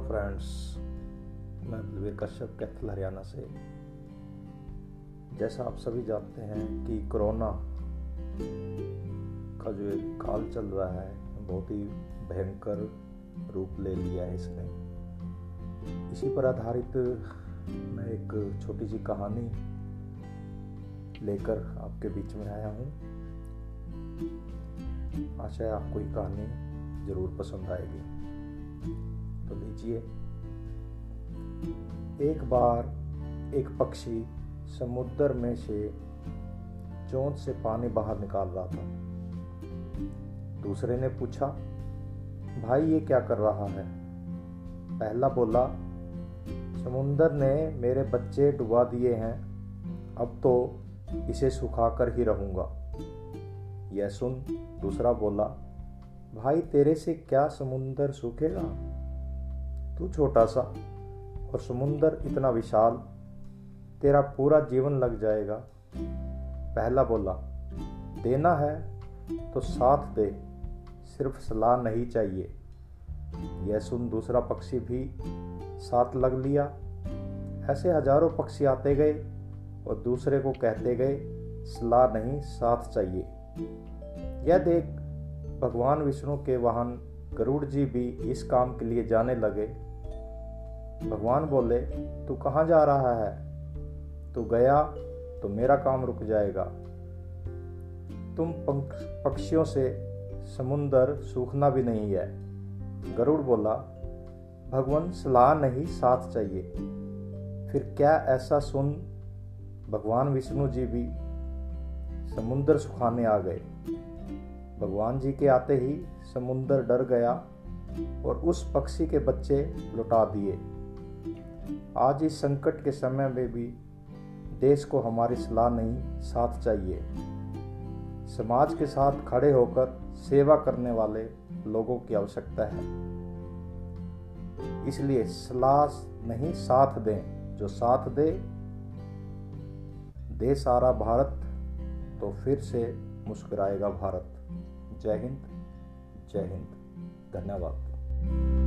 Friends, मैं बलवीर कश्यप, कैथल, हरियाणा से। जैसा आप सभी जानते हैं कि कोरोना का जो एक काल चल रहा है, बहुत ही भयंकर रूप ले लिया है इसने। इसी पर आधारित मैं एक छोटी सी कहानी लेकर आपके बीच में आया हूँ। आशा है आपको ये कहानी ज़रूर पसंद आएगी। तो लीजिए, एक बार एक पक्षी समुद्र में से चोंच से पानी बाहर निकाल रहा था। दूसरे ने पूछा, भाई, ये क्या कर रहा है? पहला बोला, समुंदर ने मेरे बच्चे डुबा दिए हैं, अब तो इसे सुखा कर ही रहूँगा। यह सुन दूसरा बोला, भाई, तेरे से क्या समुंदर सूखेगा? तू छोटा सा और समुंदर इतना विशाल, तेरा पूरा जीवन लग जाएगा। पहला बोला, देना है तो साथ दे, सिर्फ़ सलाह नहीं चाहिए। यह सुन दूसरा पक्षी भी साथ लग लिया। ऐसे हज़ारों पक्षी आते गए और दूसरे को कहते गए, सलाह नहीं, साथ चाहिए। यह देख भगवान विष्णु के वाहन गरुड़ जी भी इस काम के लिए जाने लगे। भगवान बोले, तू कहाँ जा रहा है? तू गया तो मेरा काम रुक जाएगा। तुम पक्षियों से समुंदर सूखना भी नहीं है। गरुड़ बोला, भगवान, सलाह नहीं, साथ चाहिए। फिर क्या ऐसा सुन भगवान विष्णु जी भी समुंदर सुखाने आ गए? भगवान जी के आते ही समुंदर डर गया और उस पक्षी के बच्चे लुटा दिए। आज इस संकट के समय में भी देश को हमारी सलाह नहीं, साथ चाहिए। समाज के साथ खड़े होकर सेवा करने वाले लोगों की आवश्यकता है। इसलिए सलाह नहीं, साथ दें। जो साथ दे दे सारा भारत तो फिर से मुस्कुराएगा भारत। जय हिंद जय हिंद। धन्यवाद।